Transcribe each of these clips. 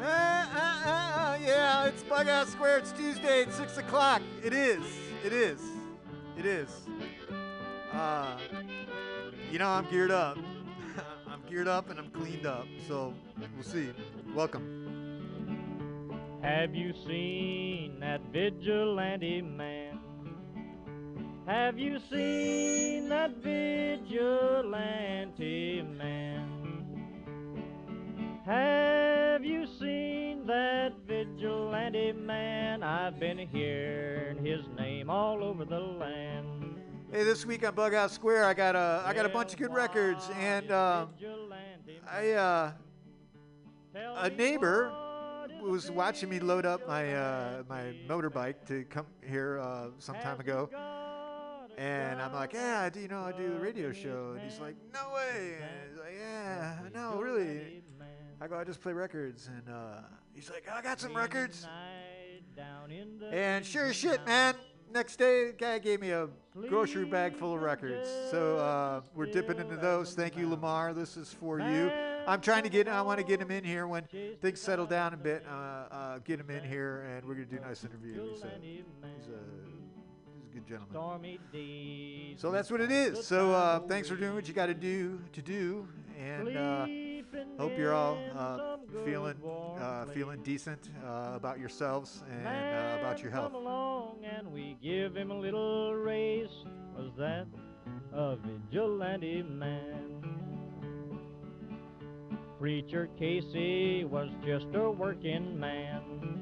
Uh, uh, uh, yeah, it's Bughouse Square. It's Tuesday at 6 o'clock. It is. It is. It is. Uh, you know, I'm geared up. I'm geared up and I'm cleaned up. So we'll see. Welcome. Have you seen that vigilante man? Have you seen that vigilante man? Have you seen that vigilante man? I've been hearing his name all over the land. Hey, this week on Bughouse Square, I got a I got a bunch of good records, and um, I uh, a neighbor was watching me load up my uh, my motorbike to come here uh, some time ago, and I'm like, yeah, do, you know, I do a radio show, and he's like, no way, and he's like, yeah, no, really. I go, I just play records, and uh, he's like, I got some records, and sure as shit, man. Next day, guy gave me a grocery bag full of records. So uh, we're dipping into those. Thank you, Lamar. This is for you. I'm trying to get. I want to get him in here when things settle down a bit. Uh, uh, get him in here, and we're gonna do a nice interview. He's a, he's a, good gentleman. So that's what it is. So uh, thanks for doing what you got to do to do, and uh, hope you're all uh, feeling uh, feeling decent uh, about yourselves and uh, about your health. Along and we give him a little race. Was that a vigilante man? Preacher Casey was just a working man.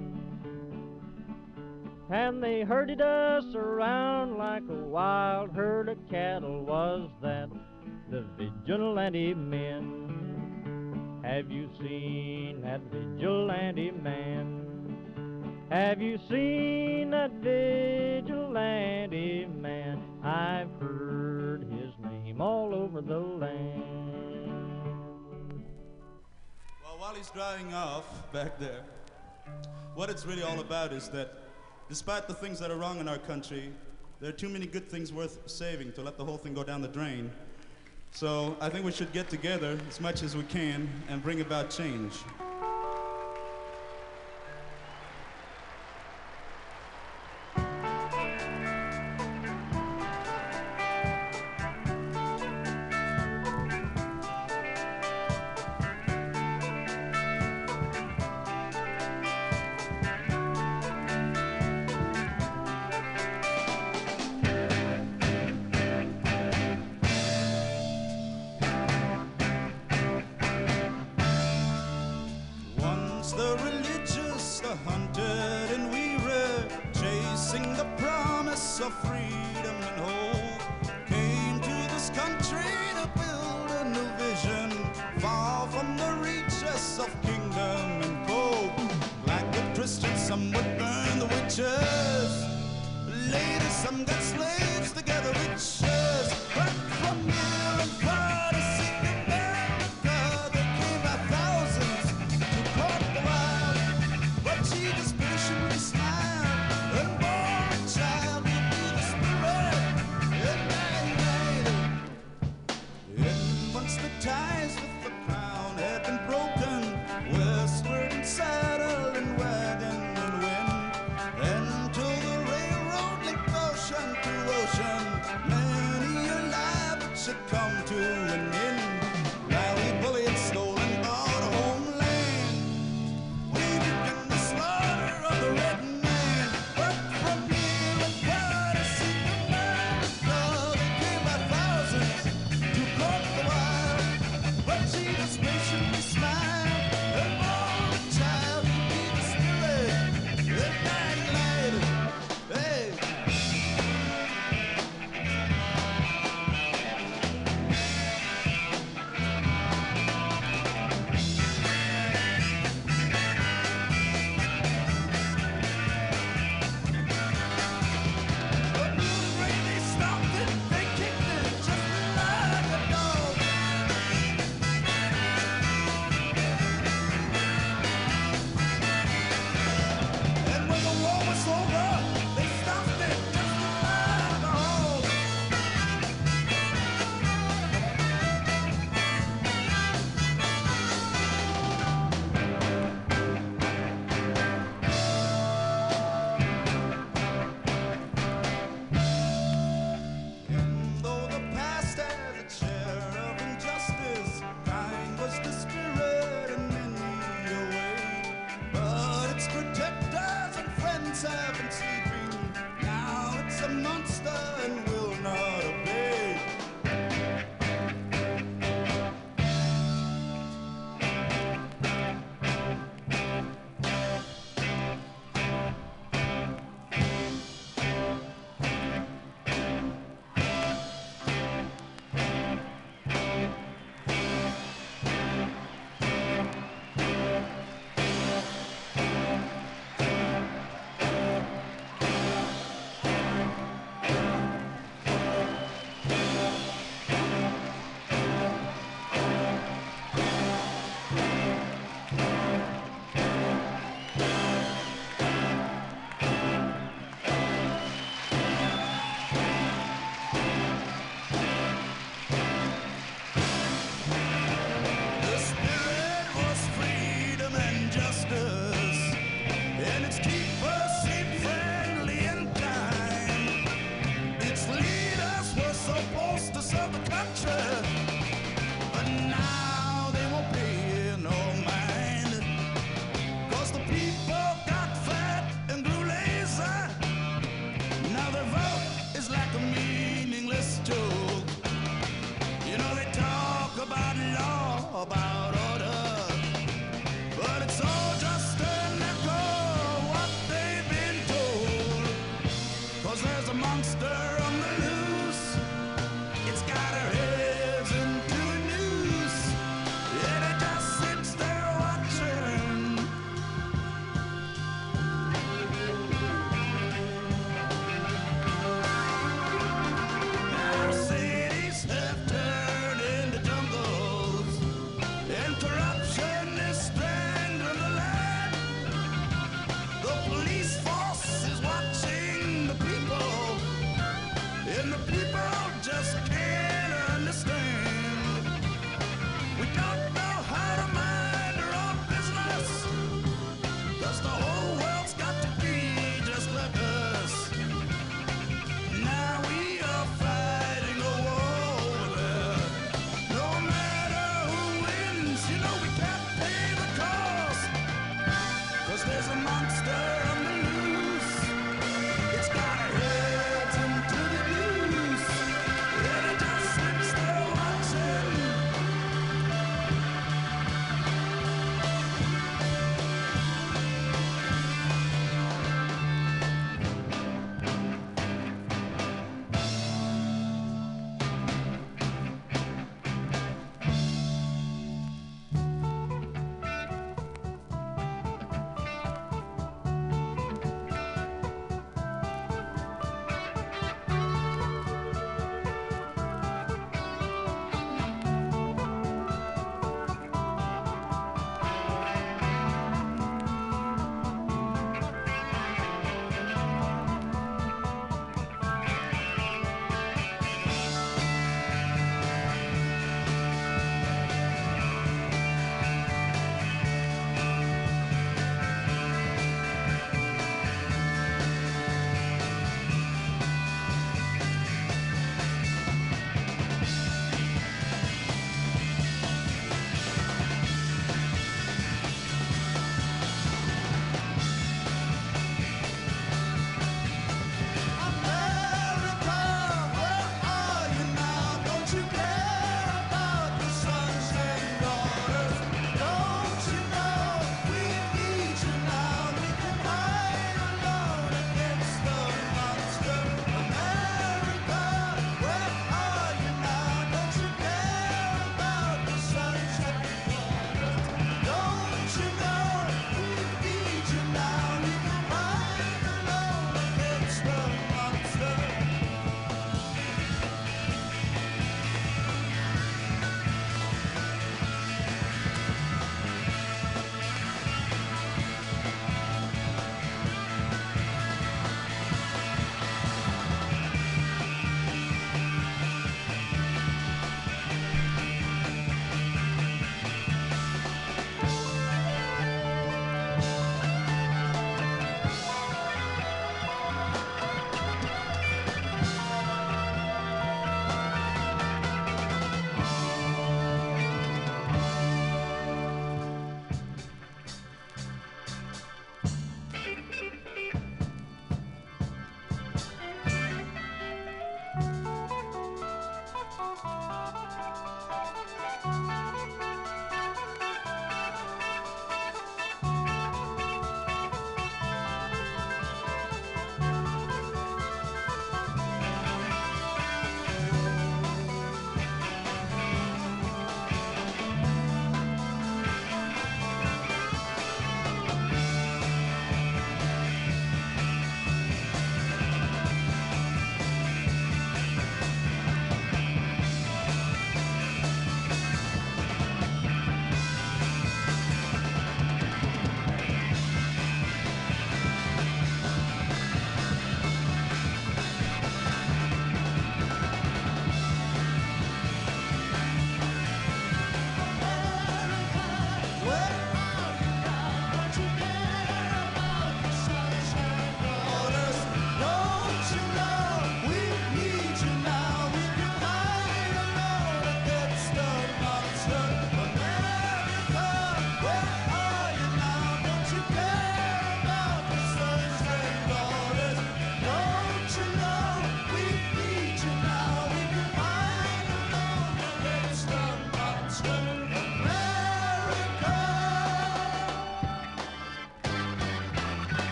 And they herded us around like a wild herd of cattle. Was that the vigilante men? Have you seen that vigilante man? Have you seen that vigilante man? I've heard his name all over the land. Well, while he's drying off back there, what it's really all about is that despite the things that are wrong in our country, there are too many good things worth saving to let the whole thing go down the drain. So I think we should get together as much as we can and bring about change.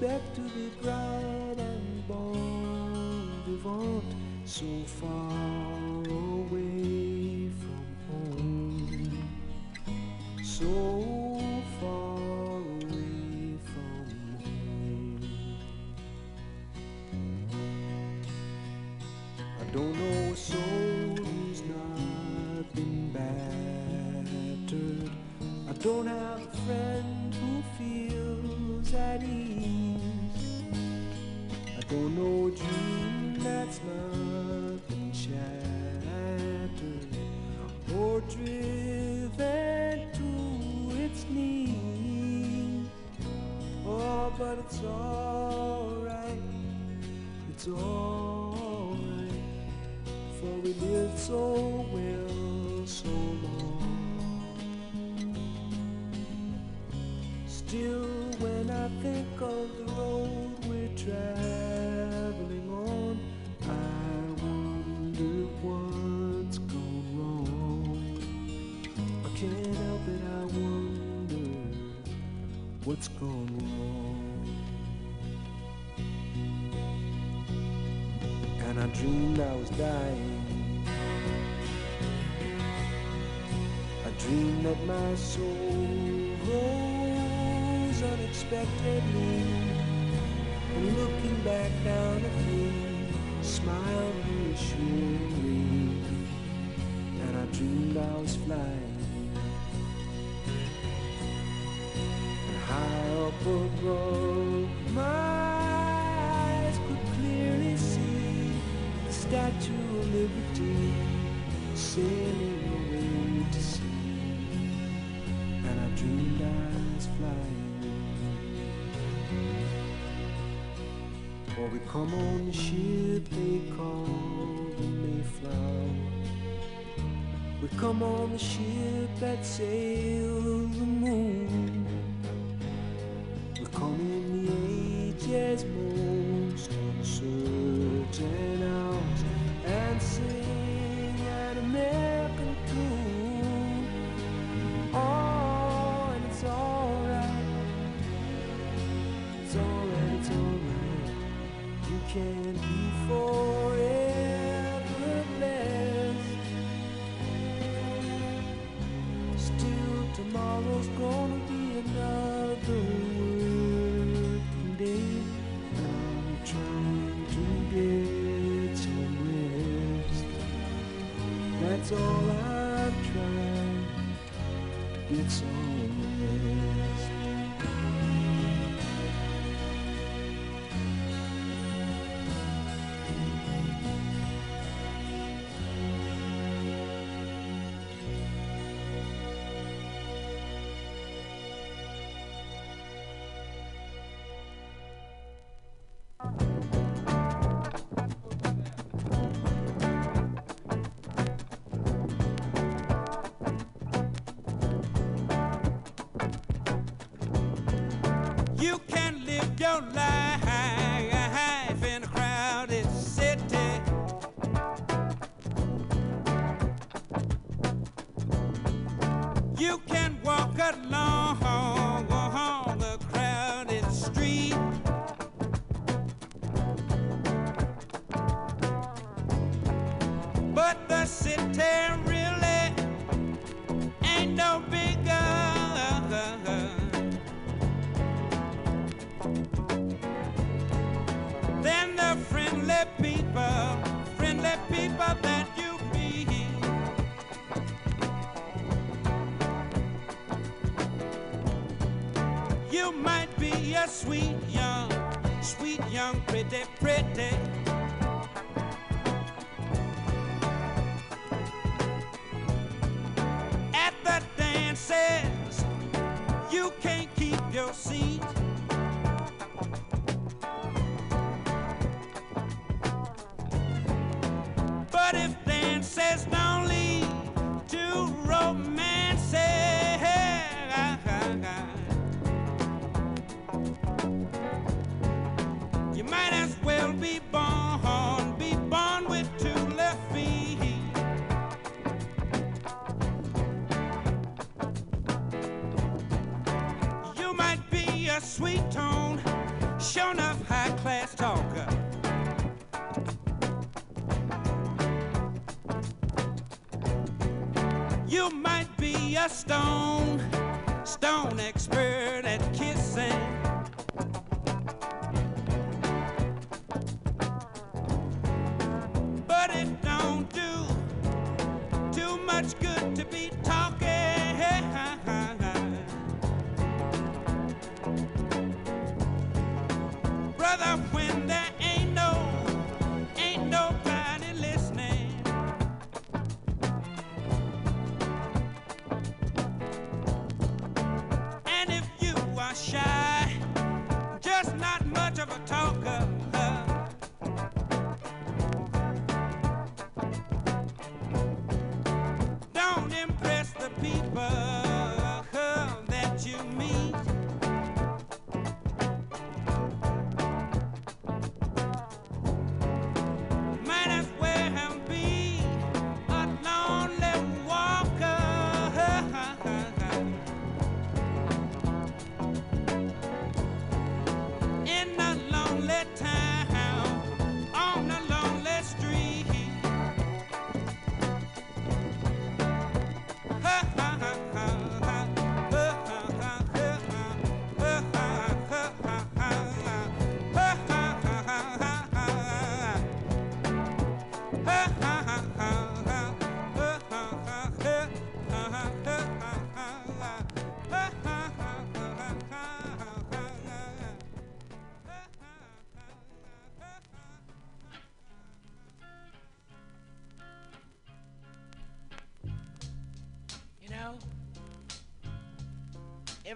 back to be bright and bold vivant, so far away from home. So what's gone wrong. And I dreamed I was dying. I dreamed that my soul rose unexpectedly. And looking back down at me, smiled reassuringly. And I dreamed I was flying. We come on the ship they call the Mayflower. We come on the ship that sails.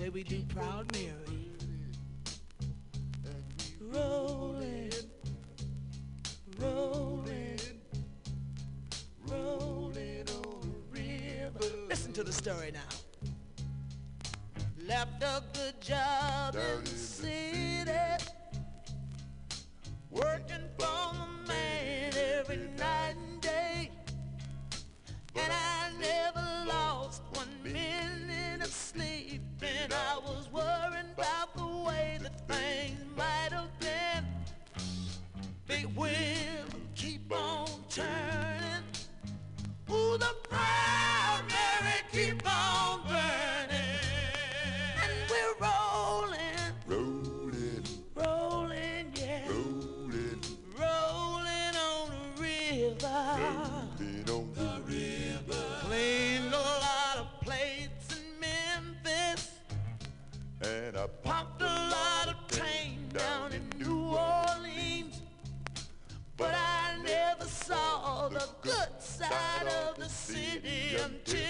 Way we do Proud Mary. Rolling, rolling, rolling on the river. Listen to the story now. Left a good job in the city, working for the man every night and day. And I never lost one minute of sleep. And I was worrying about the way that things might have been. Big wheel keep on turning. Ooh, the proud Mary keep on burning. And we're rolling, Rolling, rolling, yeah. rolling, Rolling on the river. rolling plates in Memphis. And I popped a lot of tame down in New Orleans. But I never saw the good side of the city until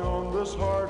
on this heart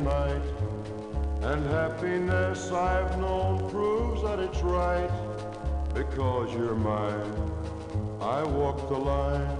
and night. And happiness I've known proves that it's right. Because you're mine, I walk the line.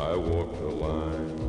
I walk the line.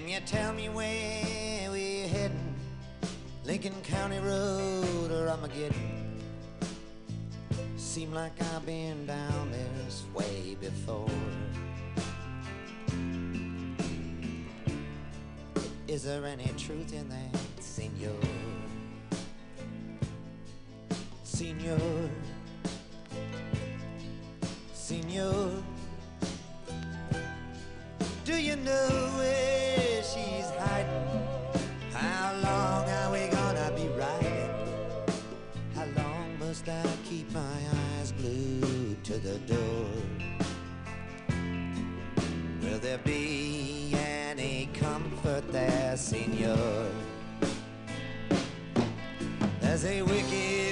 Can you tell me where we're heading? Lincoln County Road or Armageddon? Seem like I've been down this way before. Is there any truth in that, senor? Senor, senor, do you know? my eyes glued to the door. Will there be any comfort there, senor? There's a wicked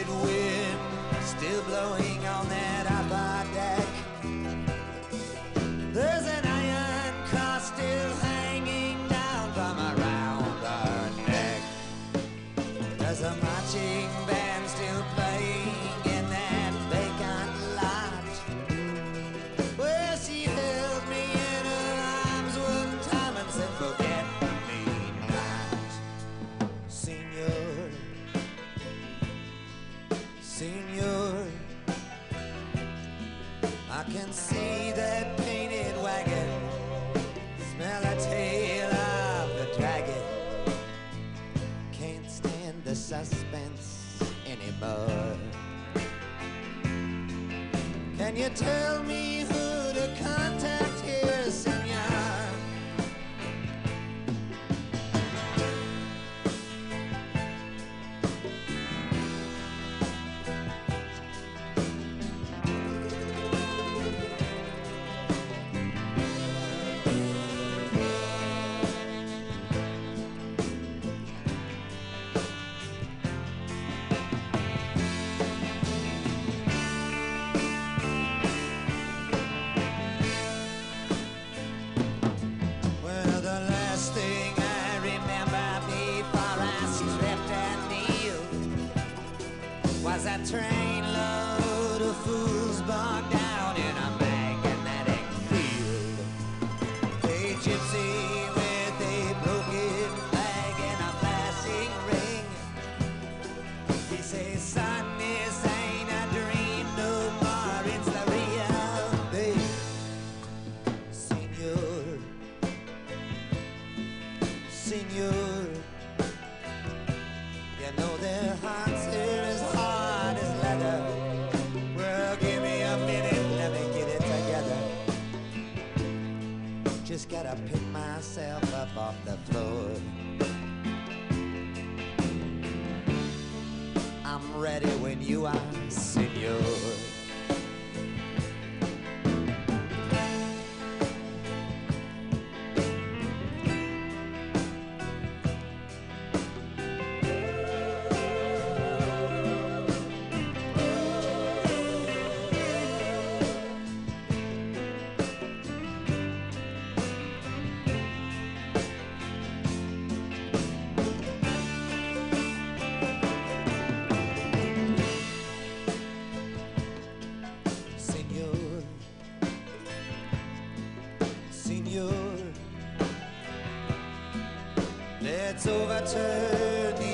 Let's overturn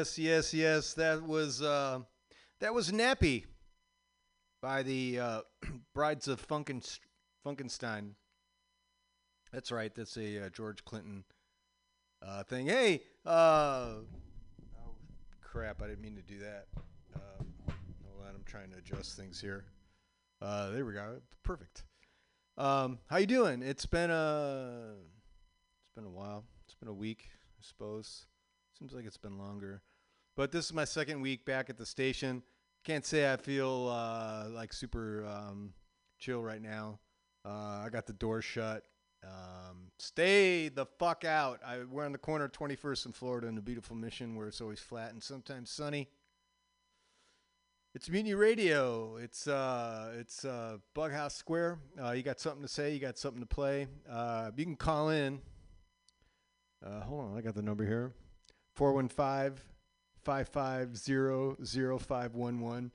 Yes, yes, yes. That was uh, that was Nappy by the uh, Brides of Funken Funkenstein. That's right. That's a uh, George Clinton uh, thing. Hey, uh, oh crap! I didn't mean to do that. Uh, hold on, I'm trying to adjust things here. Uh, there we go. Perfect. Um, how you doing? It's been a it's been a while. It's been a week, I suppose. Seems like it's been longer. But this is my second week back at the station. Can't say I feel uh, like super um, chill right now. Uh, I got the door shut. Um, stay the fuck out. I, we're on the corner of 21st and Florida in the beautiful mission where it's always flat and sometimes sunny. It's Mutiny Radio. It's uh, it's uh, Bughouse Square. Uh, you got something to say? You got something to play? Uh, you can call in. Uh, hold on, I got the number here. 415 550 0511.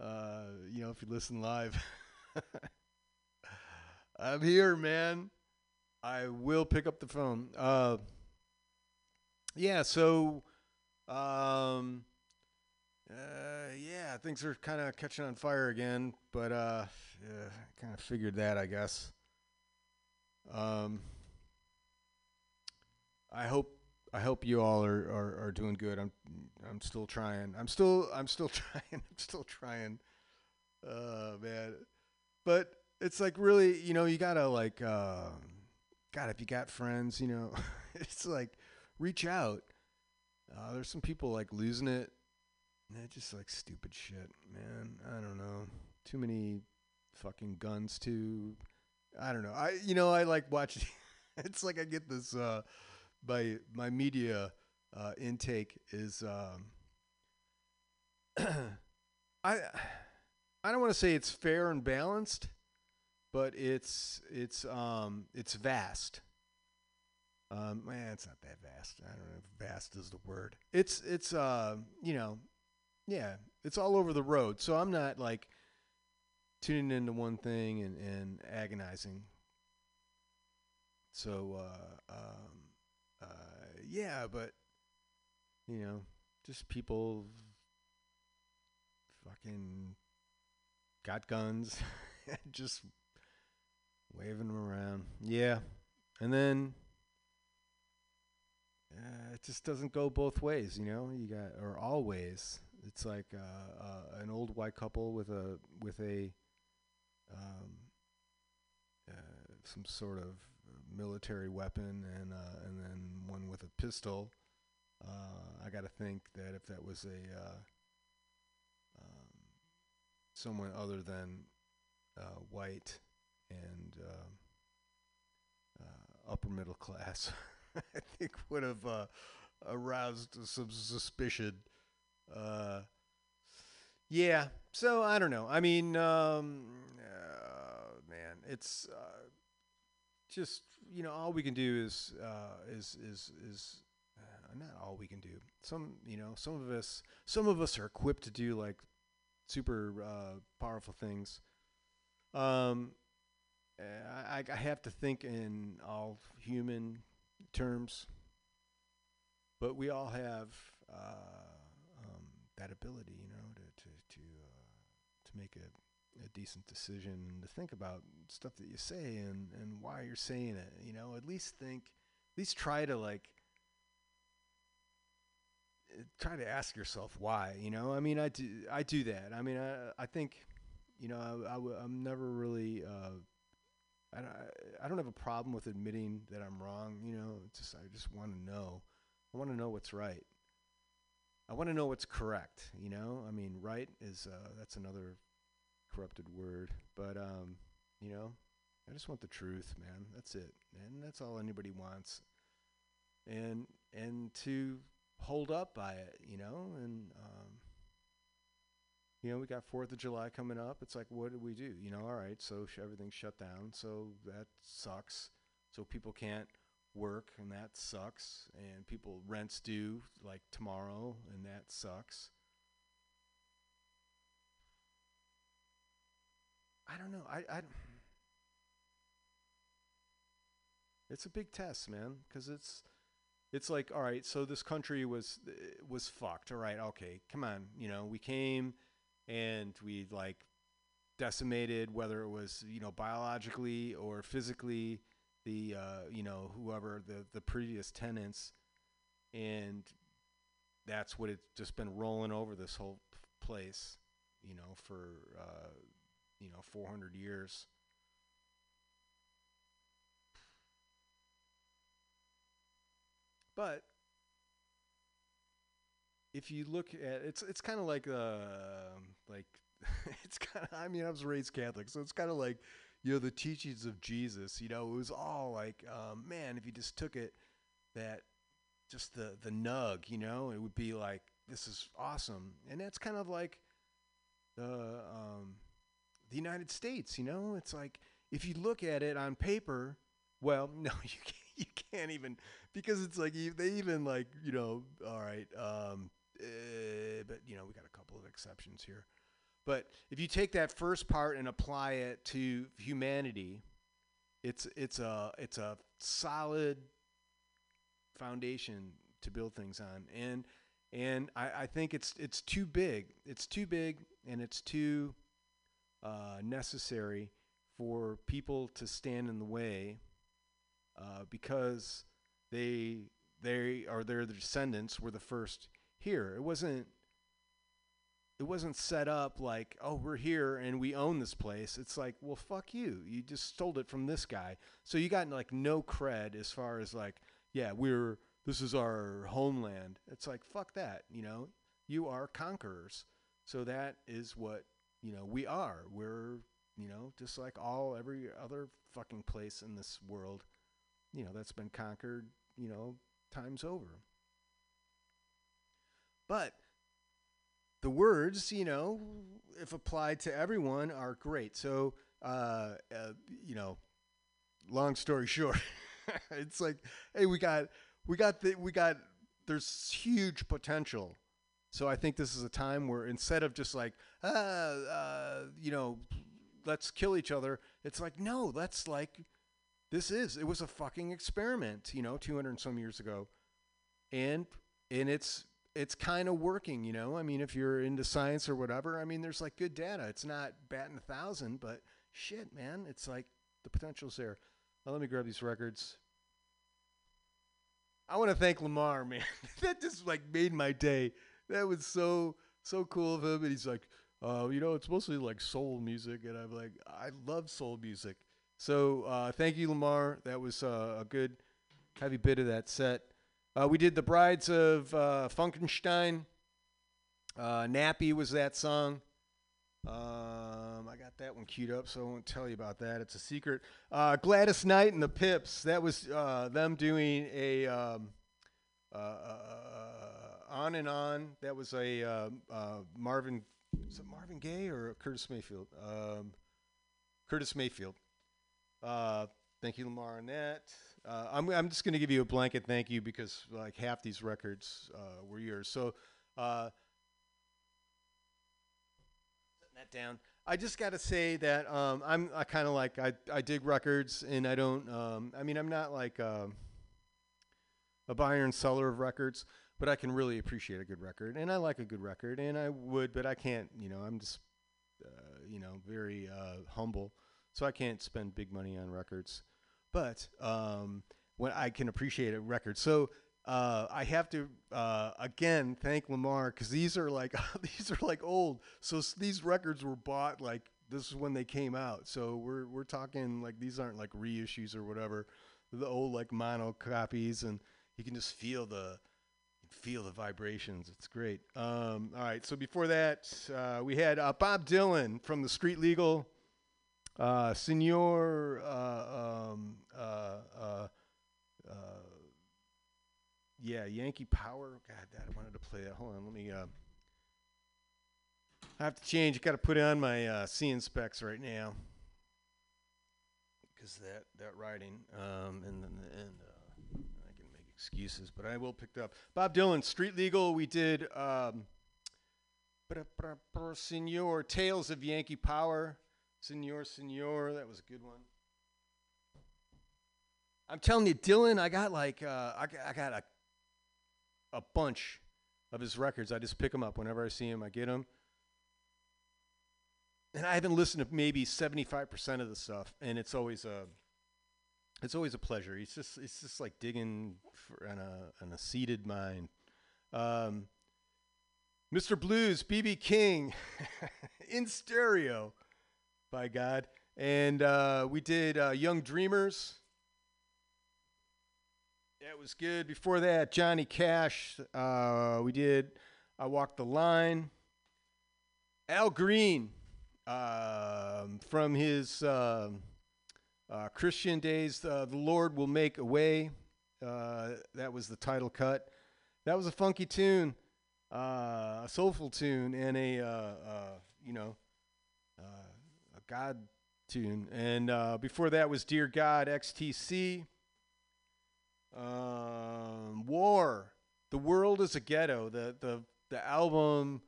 Uh, you know, if you listen live, I'm here, man. I will pick up the phone. Uh, yeah, so, um, uh, yeah, things are kind of catching on fire again, but uh, yeah, kind of figured that, I guess. Um, I hope I hope you all are, are, are doing good. I'm I'm still trying. I'm still I'm still trying. I'm still trying. Uh man. But it's like really, you know, you gotta like uh God, if you got friends, you know, it's like reach out. Uh, there's some people like losing it. They're just like stupid shit, man. I don't know. Too many fucking guns too. I don't know. I you know, I like watching it's like I get this uh my my media uh, intake is um, I I don't want to say it's fair and balanced, but it's it's um it's vast. Um, man, it's not that vast. I don't know if vast is the word. It's it's uh you know, yeah, it's all over the road. So I'm not like tuning into one thing and, and agonizing. So uh, um, uh, yeah, but you know, just people fucking got guns, just waving them around. Yeah, and then uh, it just doesn't go both ways. You know, you got or always. It's like uh, uh, an old white couple with a with a um, uh, some sort of military weapon and uh, and then one with a pistol. Uh, I got to think that if that was a uh, um, someone other than uh, white and um, uh, upper middle class, I think would have aroused some suspicion. yeah, so I don't know. I mean, um, man, it's just you know all we can do is uh, is is is uh, not all we can do. Some you know some of us some of us are equipped to do like super uh, powerful things. Um, I, I have to think in all human terms, but we all have uh, um, that ability, you know, to to to uh, to make a a decent decision to think about stuff that you say and, and why you're saying it. You know, at least think, at least try to like, try to ask yourself why. You know, I mean, I do, I do that. I mean, I, I think, you know, I, I w- I'm never really, uh, I don't, I don't have a problem with admitting that I'm wrong. You know, just I just want to know. I want to know what's right. I want to know what's correct. You know, I mean, right is uh, that's another corrupted word. But um, you know, I just want the truth, man. That's it, and that's all anybody wants. And and to hold up by it, you know, and um, you know, we got Fourth of July coming up. It's like, what do we do? You know, all right, so sh- everything's shut down, so that sucks. So people can't work, and that sucks. And people rents due like tomorrow, and that sucks. I don't know. I, I it's a big test, man, because it's it's like all right so this country was was fucked all right okay come on you know we came and we like decimated whether it was you know biologically or physically the uh, you know whoever the the previous tenants and that's what it's just been rolling over this whole place you know for uh, you know 400 years But if you look at it's it's kind of like uh like it's kind of I mean I was raised Catholic, so it's kind of like you know the teachings of Jesus. You know, it was all like um, man, if you just took it that just the the nug, you know, it would be like this is awesome, and that's kind of like the um, the United States. You know, it's like if you look at it on paper, well, no, you can't, you can't even because it's like they even like you know, all right, um, eh, but you know we got a couple of exceptions here. But if you take that first part and apply it to humanity, it's it's a it's a solid foundation to build things on, and and I, I think it's it's too big. It's too big, and it's too uh, necessary for people to stand in the way uh, because they they are their descendants were the first here. It wasn't it wasn't set up like oh we're here and we own this place. It's like well fuck you. You just stole it from this guy. So you got like no cred as far as like yeah we're this is our homeland. It's like fuck that. You know you are conquerors. So that is what you know we are. We're you know just like all every other fucking place in this world you know that's been conquered you know times over but the words you know if applied to everyone are great so uh, uh you know long story short it's like hey we got we got the we got there's huge potential so i think this is a time where instead of just like uh, uh you know let's kill each other it's like no let's like this is it was a fucking experiment you know 200 and some years ago. And and it's it's kind of working you know? I mean if you're into science or whatever i mean there's like good data. It's not batting a thousand but shit man it's like the potential's there. Now, let me grab these records. I want to thank lamar man. That just like made my day that was so so cool of him and he's like uh, you know it's mostly like soul music and i'm like i love soul music so uh, thank you, Lamar. That was uh, a good, heavy bit of that set. Uh, we did the Brides of uh, Funkenstein. Uh, Nappy was that song. Um, I got that one queued up, so I won't tell you about that. It's a secret. Gladys Knight and the Pips. That was them doing a um, on and on. That was a Marvin. Is it Marvin Gaye or Curtis Mayfield? Um, Curtis Mayfield. Uh, thank you, Lamar, that. Uh, I'm, I'm just going to give you a blanket thank you because like half these records uh, were yours. So, uh, that down. I just got to say that um, I'm I kind of like I, I dig records and I don't um, I mean I'm not like um, a buyer and seller of records, but I can really appreciate a good record and I like a good record and I would, but I can't. You know, I'm just uh, you know very uh, humble so I can't spend big money on records. But um, when I can appreciate a record, so uh, I have to uh, again thank Lamar because these are like these are like old. So s- these records were bought like this is when they came out. So we're we're talking like these aren't like reissues or whatever. The old like mono copies, and you can just feel the feel the vibrations. It's great. Um, all right. So before that, uh, we had uh, Bob Dylan from the Street Legal uh, Senor, uh, um, uh, uh, yeah, Yankee Power. God, Dad, I wanted to play that. Hold on, let me. Uh, I have to change. I got to put on my uh, seeing specs right now because that that writing, um, and then can make excuses, but I will pick up. Bob Dylan, Street Legal. We did. Um, Senor Tales of Yankee Power. Senor, Senor, that was a good one. I'm telling you, Dylan, I got like uh, I, I got a a bunch of his records. I just pick them up whenever I see him. I get them, and I haven't listened to maybe seventy five percent of the stuff, and it's always a it's always a pleasure. It's just it's just like digging for, on a on a seated mind. Um, Mr. Blues, BB King, in stereo, by God, and uh, we did uh, Young Dreamers. That was good. Before that, Johnny Cash. Uh, we did I Walk the Line. Al Green um, from his um uh, Christian days, uh, The Lord Will Make a Way. Uh, that was the title cut. That was a funky tune, uh, a soulful tune, and a, uh, uh, you know, a God tune. And before that was Dear God, XTC. Um, War, The World is a Ghetto, the, the, the album,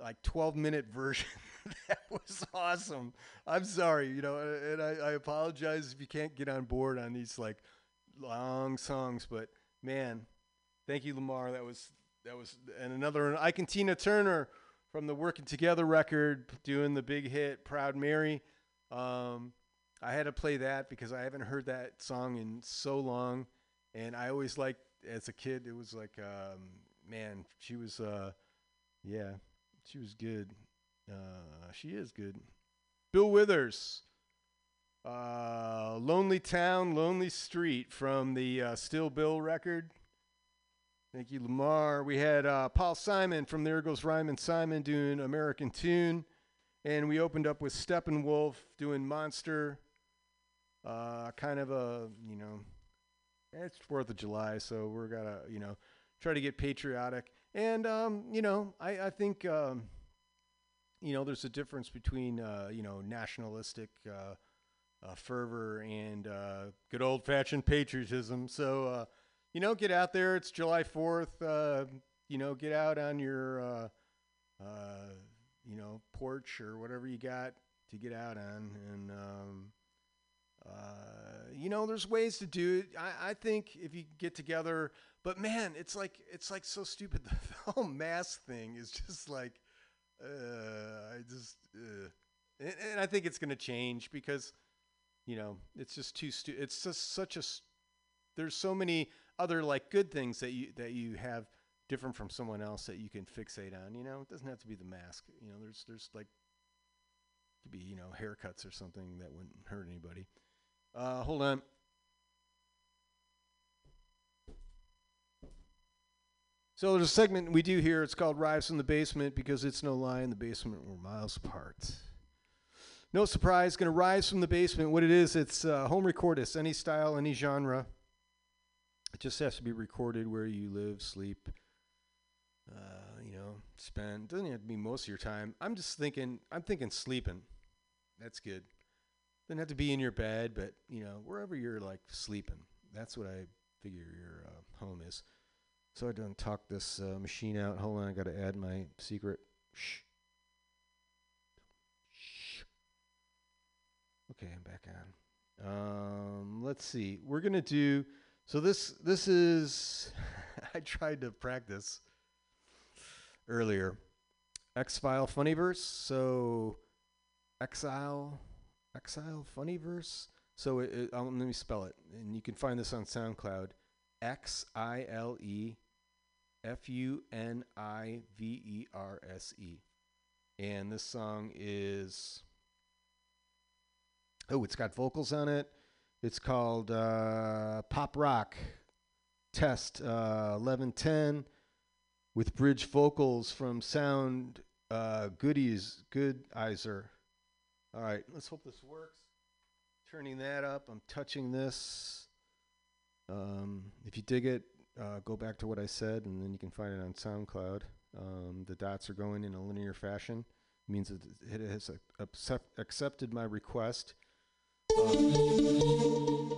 like 12 minute version. that was awesome. I'm sorry, you know, and I, I apologize if you can't get on board on these like long songs, but man, thank you, Lamar. That was that was and another. Ike and Tina Turner from the Working Together record, doing the big hit "Proud Mary." Um, I had to play that because I haven't heard that song in so long, and I always liked as a kid. It was like, um, man, she was, uh, yeah, she was good. Uh, she is good. Bill Withers. Uh, Lonely Town, Lonely Street from the uh, Still Bill record. Thank you, Lamar. We had uh, Paul Simon from There Goes Rhymin' Simon doing American Tune. And we opened up with Steppenwolf doing Monster. Uh, kind of a, you know, it's 4th of July, so we're going to, you know, try to get patriotic. And, um, you know, I, I think. Um, you know, there's a difference between uh, you know nationalistic uh, uh, fervor and uh, good old fashioned patriotism. So uh, you know, get out there. It's July Fourth. You know, get out on your you know porch or whatever you got to get out on, and um, you know, there's ways to do it. I, I think if you get together, but man, it's like it's like so stupid. The whole mask thing is just like uh, I just, uh, and, and, I think it's going to change because, you know, it's just too stu- It's just such a. St- there's so many other like good things that you that you have different from someone else that you can fixate on. You know, it doesn't have to be the mask. You know, there's there's like could be you know haircuts or something that wouldn't hurt anybody. Uh, hold on. So there's a segment we do here. It's called Rise from the Basement because it's no lie. In the basement, we're miles apart. No surprise, going to rise from the basement. What it is, it's uh, home recordist, any style, any genre. It just has to be recorded where you live, sleep, uh, you know, spend. Doesn't have to be most of your time. I'm just thinking. I'm thinking sleeping. That's good. Doesn't have to be in your bed, but you know, wherever you're like sleeping. That's what I figure your uh, home is. So I done talk this uh, machine out. Hold on, I got to add my secret. Shh. Shh. Okay, I'm back on. Um, let's see. We're gonna do. So this this is. I tried to practice earlier. X File Funiverse. So Exile Exile Funiverse. So it, it, um, let me spell it, and you can find this on SoundCloud. X I L E F U N I V E R S E. And this song is. Oh, it's got vocals on it. It's called uh, Pop Rock Test uh, 1110 with bridge vocals from Sound uh, Goodies, Goodizer. All right, let's hope this works. Turning that up, I'm touching this. Um, if you dig it, uh, go back to what I said, and then you can find it on SoundCloud. Um, the dots are going in a linear fashion. It means it has accept accepted my request. midnight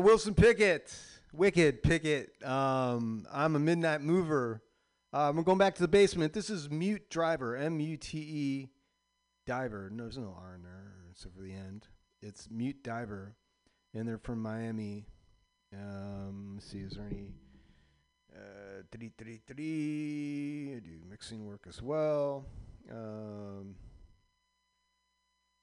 Wilson Pickett, Wicked Pickett. Um, I'm a midnight mover. Um, we're going back to the basement. This is Mute Driver, M U T E Diver. No, there's no R in there except for the end. It's Mute Diver, and they're from Miami. Um, let's see, is there any? Uh, three, three, three. I do mixing work as well. Um,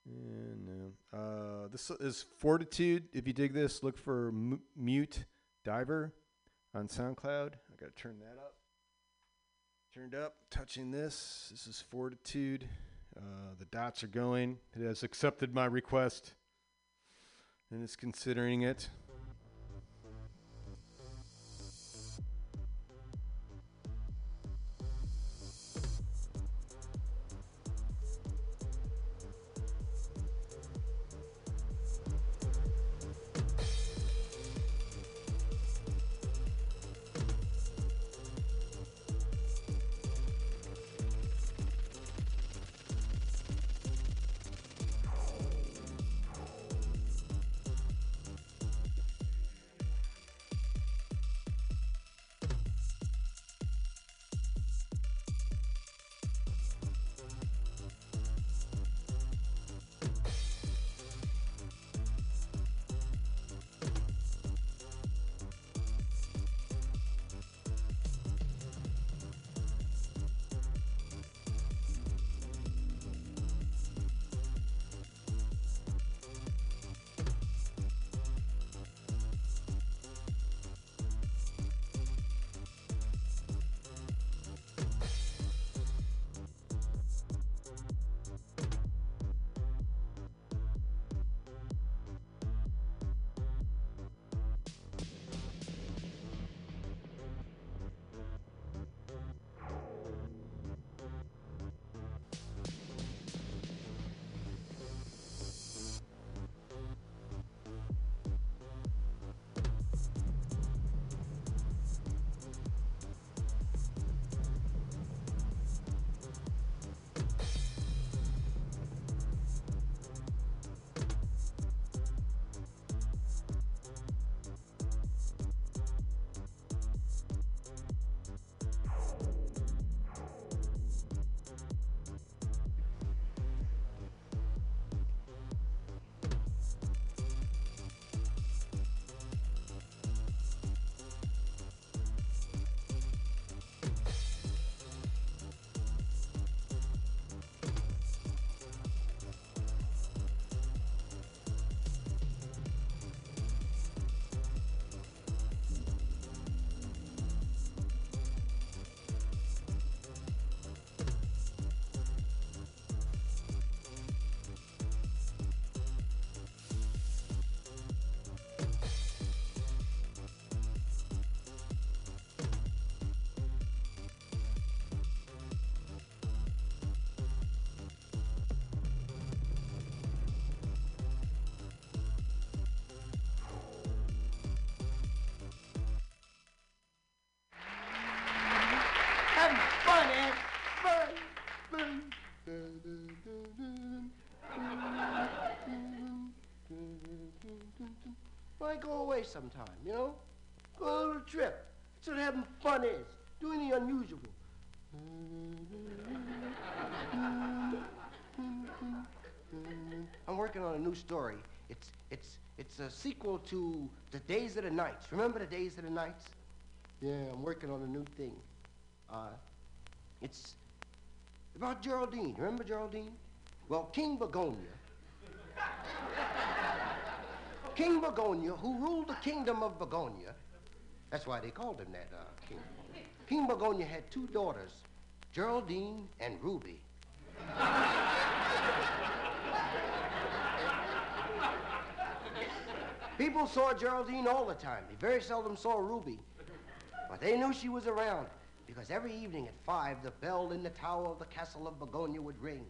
and, uh, uh, this is Fortitude. If you dig this, look for M- Mute Diver on SoundCloud. I gotta turn that up. Turned up. Touching this. This is Fortitude. Uh, the dots are going. It has accepted my request and is considering it. Why go away sometime, you know? Go on a little trip. That's what having fun is. Do anything unusual. I'm working on a new story. It's it's it's a sequel to The Days of the Nights. Remember the Days of the Nights? Yeah, I'm working on a new thing. Uh, it's about Geraldine. Remember Geraldine? Well, King Begonia. King Begonia, who ruled the kingdom of Begonia. That's why they called him that, uh, king. King Begonia had two daughters, Geraldine and Ruby. People saw Geraldine all the time. They very seldom saw Ruby. But they knew she was around because every evening at five, the bell in the tower of the castle of Begonia would ring.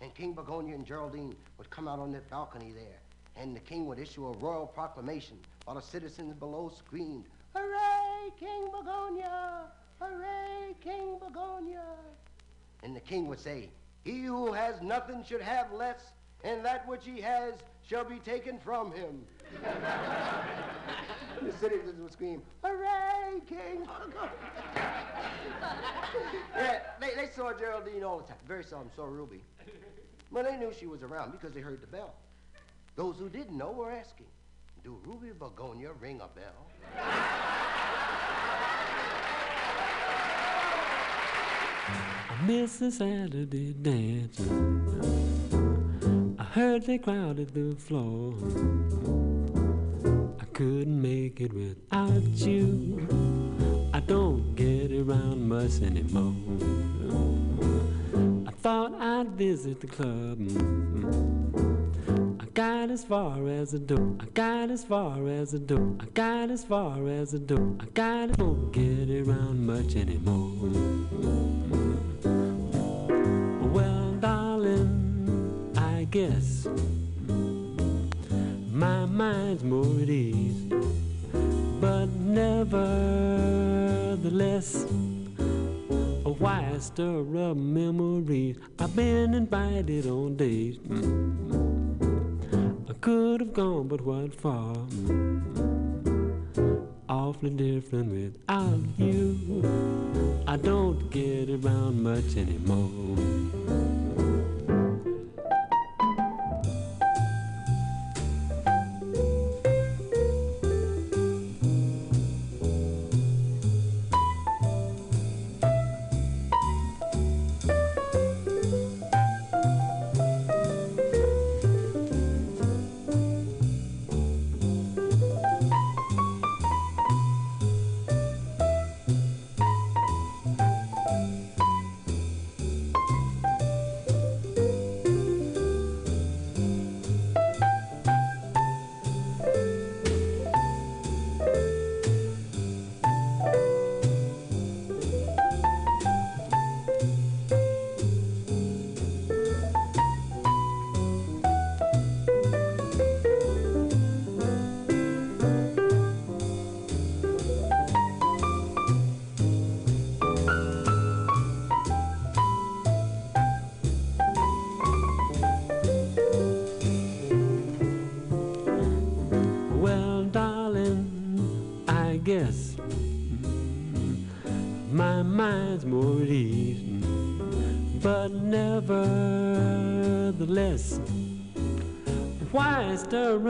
And King Begonia and Geraldine would come out on that balcony there. And the king would issue a royal proclamation while the citizens below screamed, Hooray, King Begonia! Hooray, King Begonia! And the king would say, He who has nothing should have less, and that which he has shall be taken from him. The citizens would scream, Hooray, King yeah, they, they saw Geraldine all the time. Very seldom saw Ruby. But they knew she was around because they heard the bell. Those who didn't know were asking, do Ruby Begonia ring a bell? I missed the Saturday dancing. I heard they crowded the floor. Couldn't make it without you. I don't get around much anymore. I thought I'd visit the club. I got as far as the door. I got as far as the door. I got as far as the door. I got don't get around much anymore. Well, darling, I guess my mind's more at ease, but nevertheless, a why stir up memories? I've been invited on dates. I could have gone, but what for? Awfully different without you. I don't get around much anymore.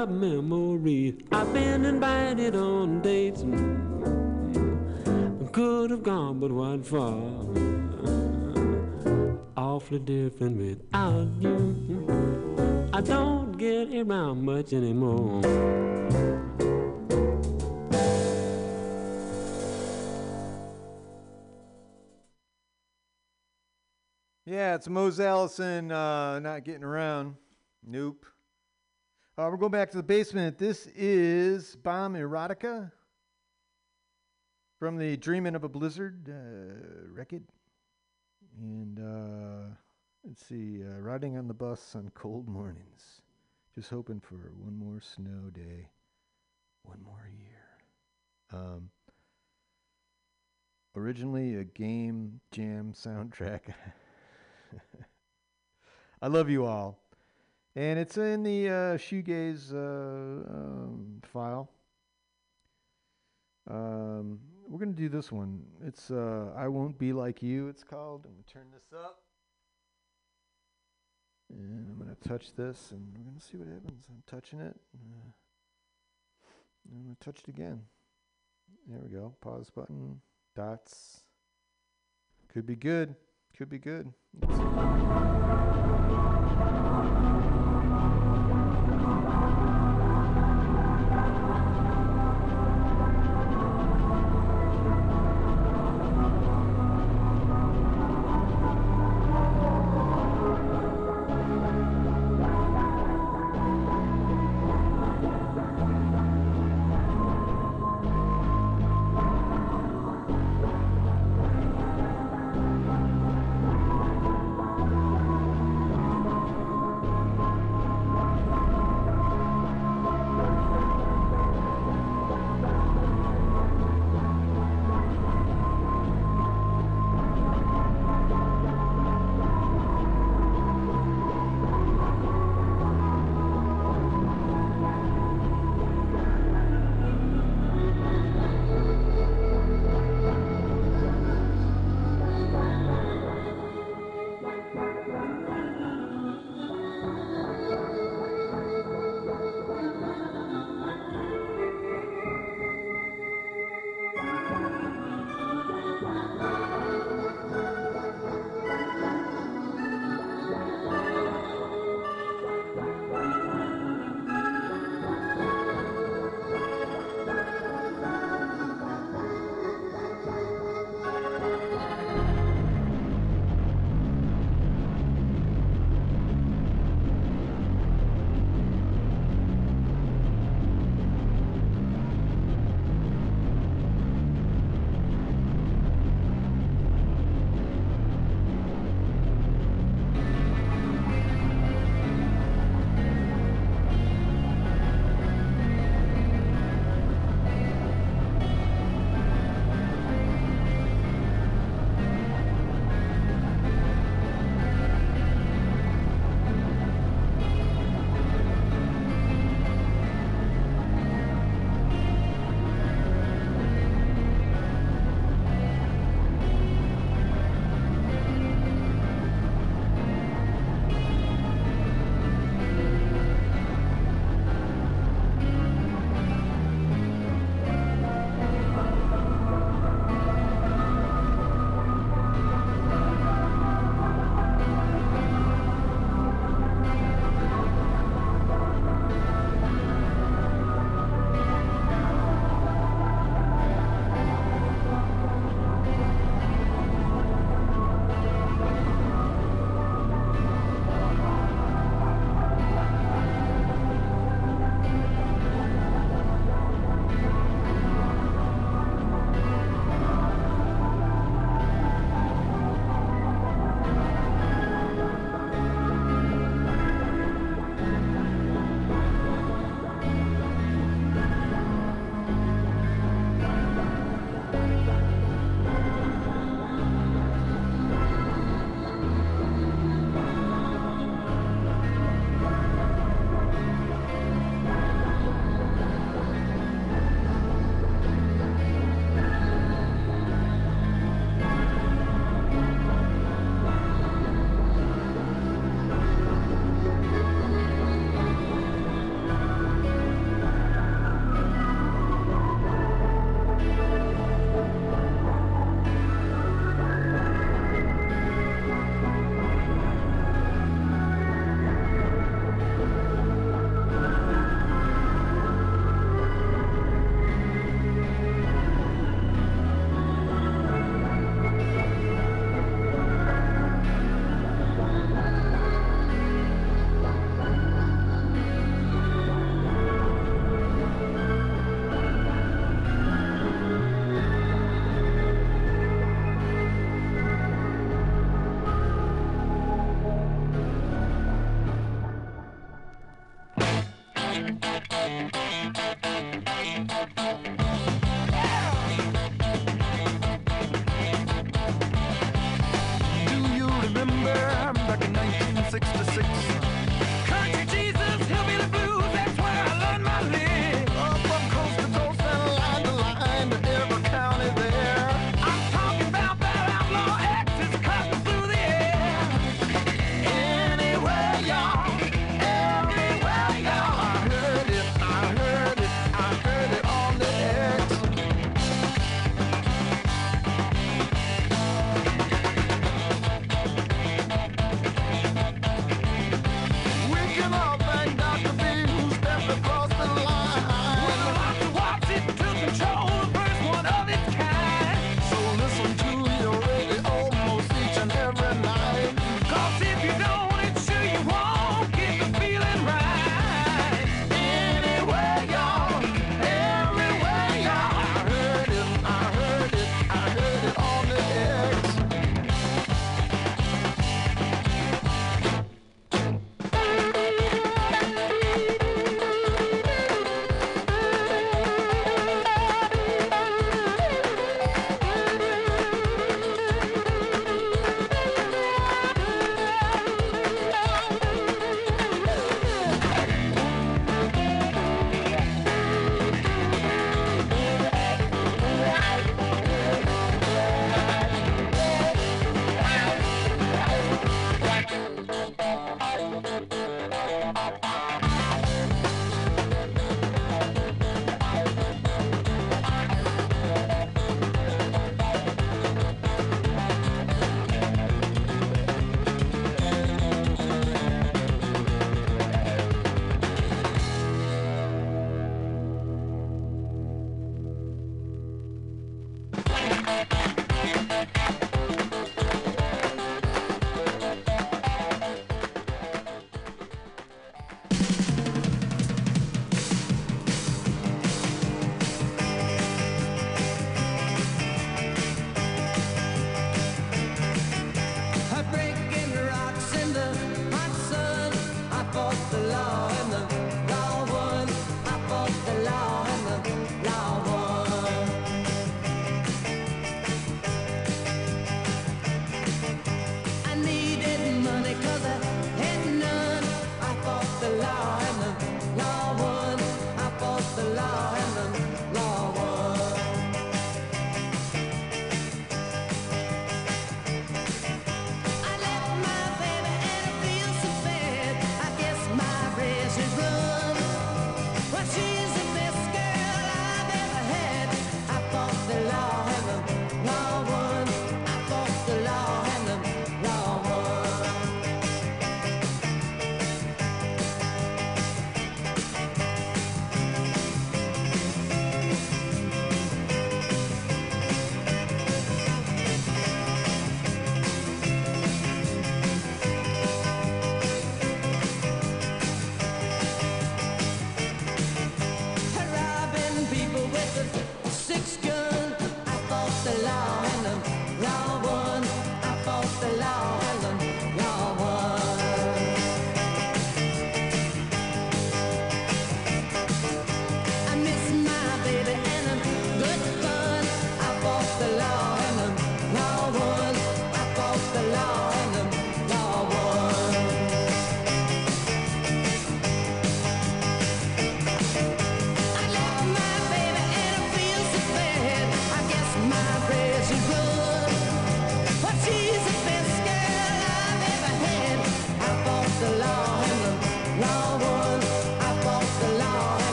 Stir memories? I've been invited on dates, could have gone, but what for? Awfully different without you. I don't get around much anymore. Yeah, it's Mose Allison uh, not getting around. Nope. Uh, we're going back to the basement. This is Bomb Erotica from the Dreaming of a Blizzard uh, record. And uh, let's see, uh, riding on the bus on cold mornings. Just hoping for one more snow day, one more year. Um, originally a game jam soundtrack. I love you all. And it's in the uh, shoegaze uh, um, file. Um, we're gonna do this one. It's uh, "I Won't Be Like You." It's called. I'm gonna turn this up, and I'm gonna touch this, and we're gonna see what happens. I'm touching it. Uh, I'm gonna touch it again. There we go. Pause button. Dots. Could be good. Could be good.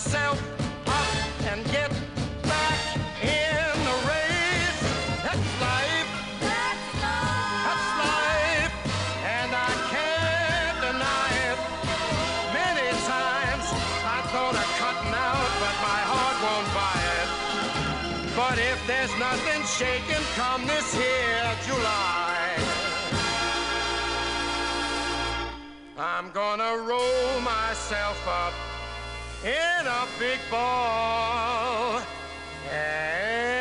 myself up and get back in the race. That's life. That's life. And I can't deny it. Many times I thought of cutting out, but my heart won't buy it. But if there's nothing shaking come this here July, I'm gonna roll myself up in a big ball. And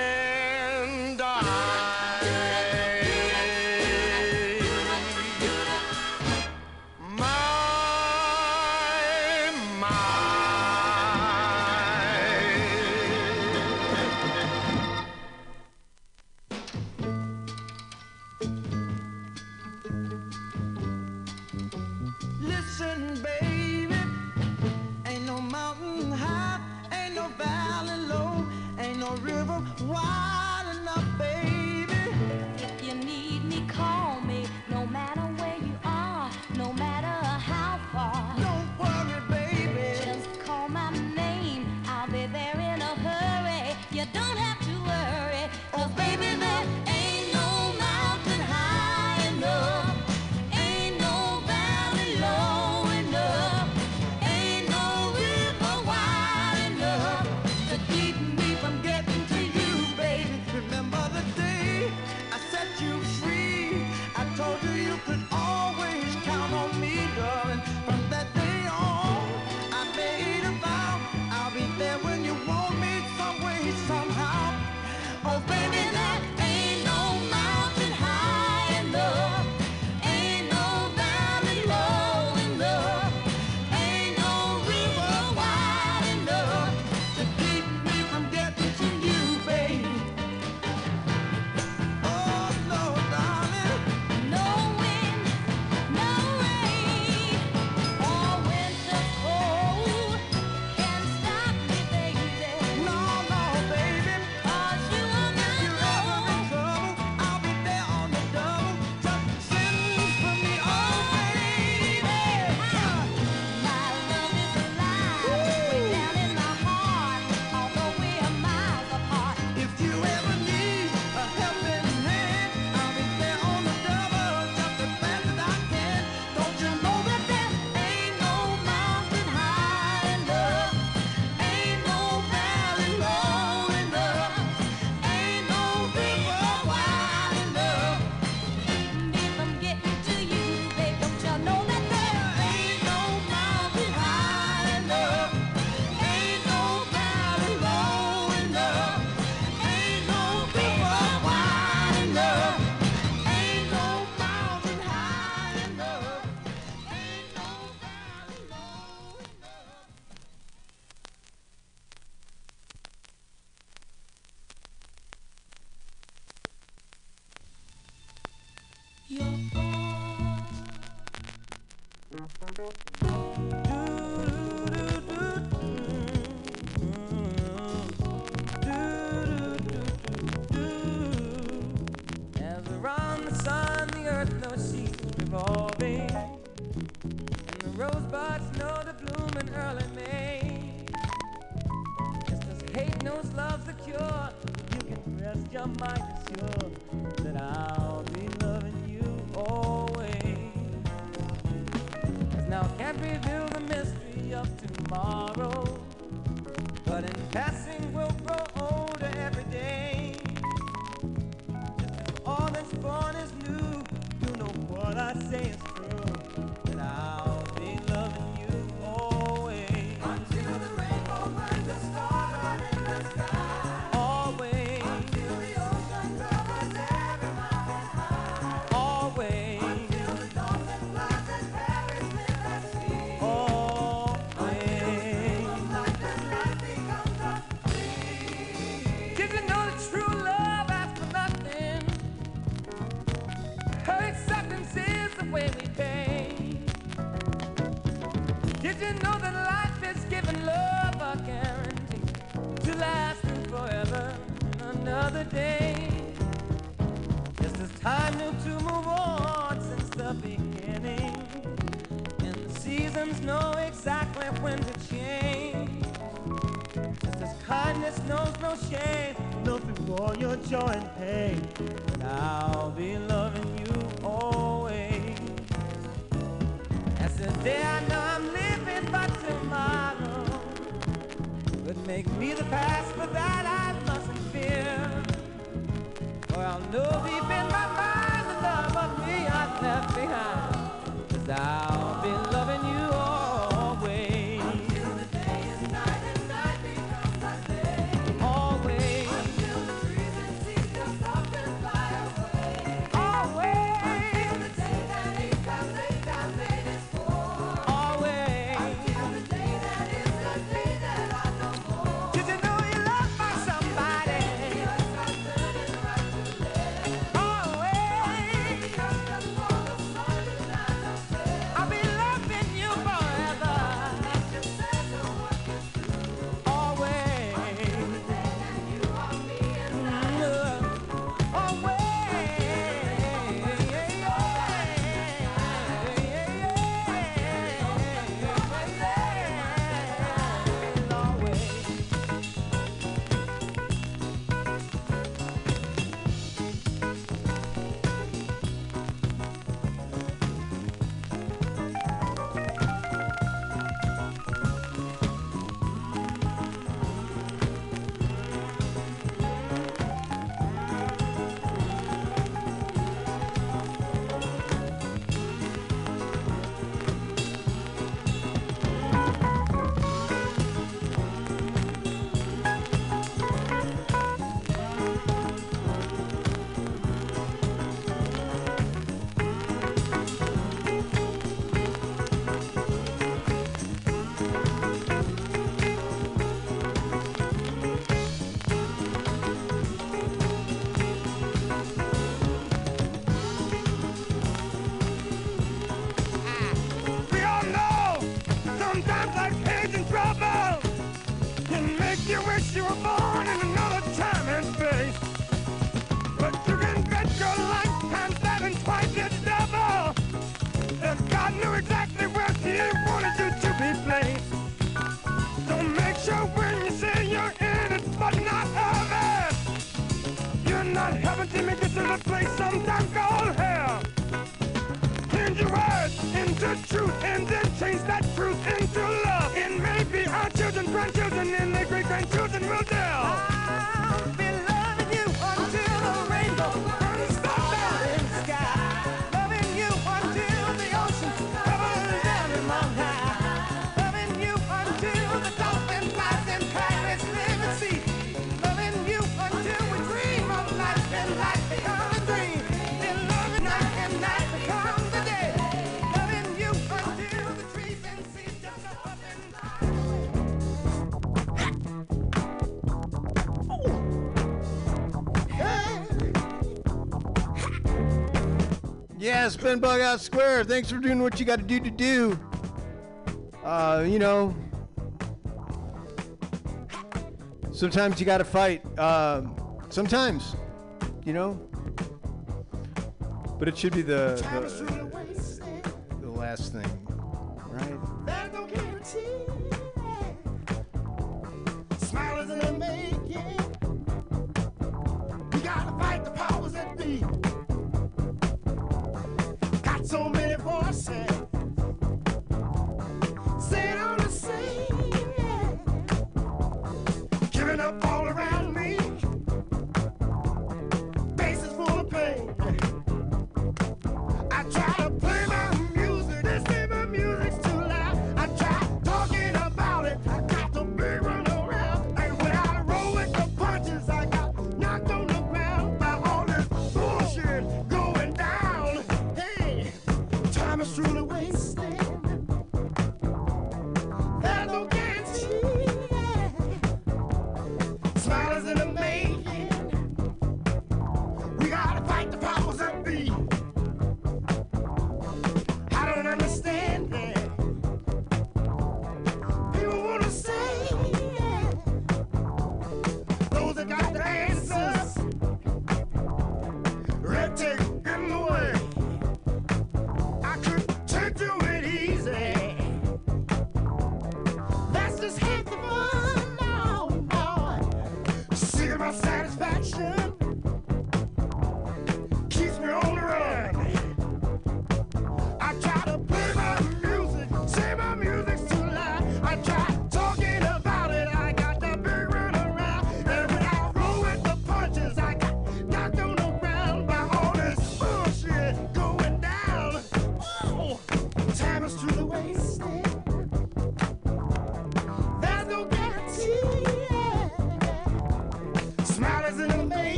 Spin Bughouse Square. Thanks for doing what you got to do to do. Uh, you know, sometimes you got to fight. Uh, sometimes, you know. But it should be the the, the last thing, right? Smile isn't making. up all around.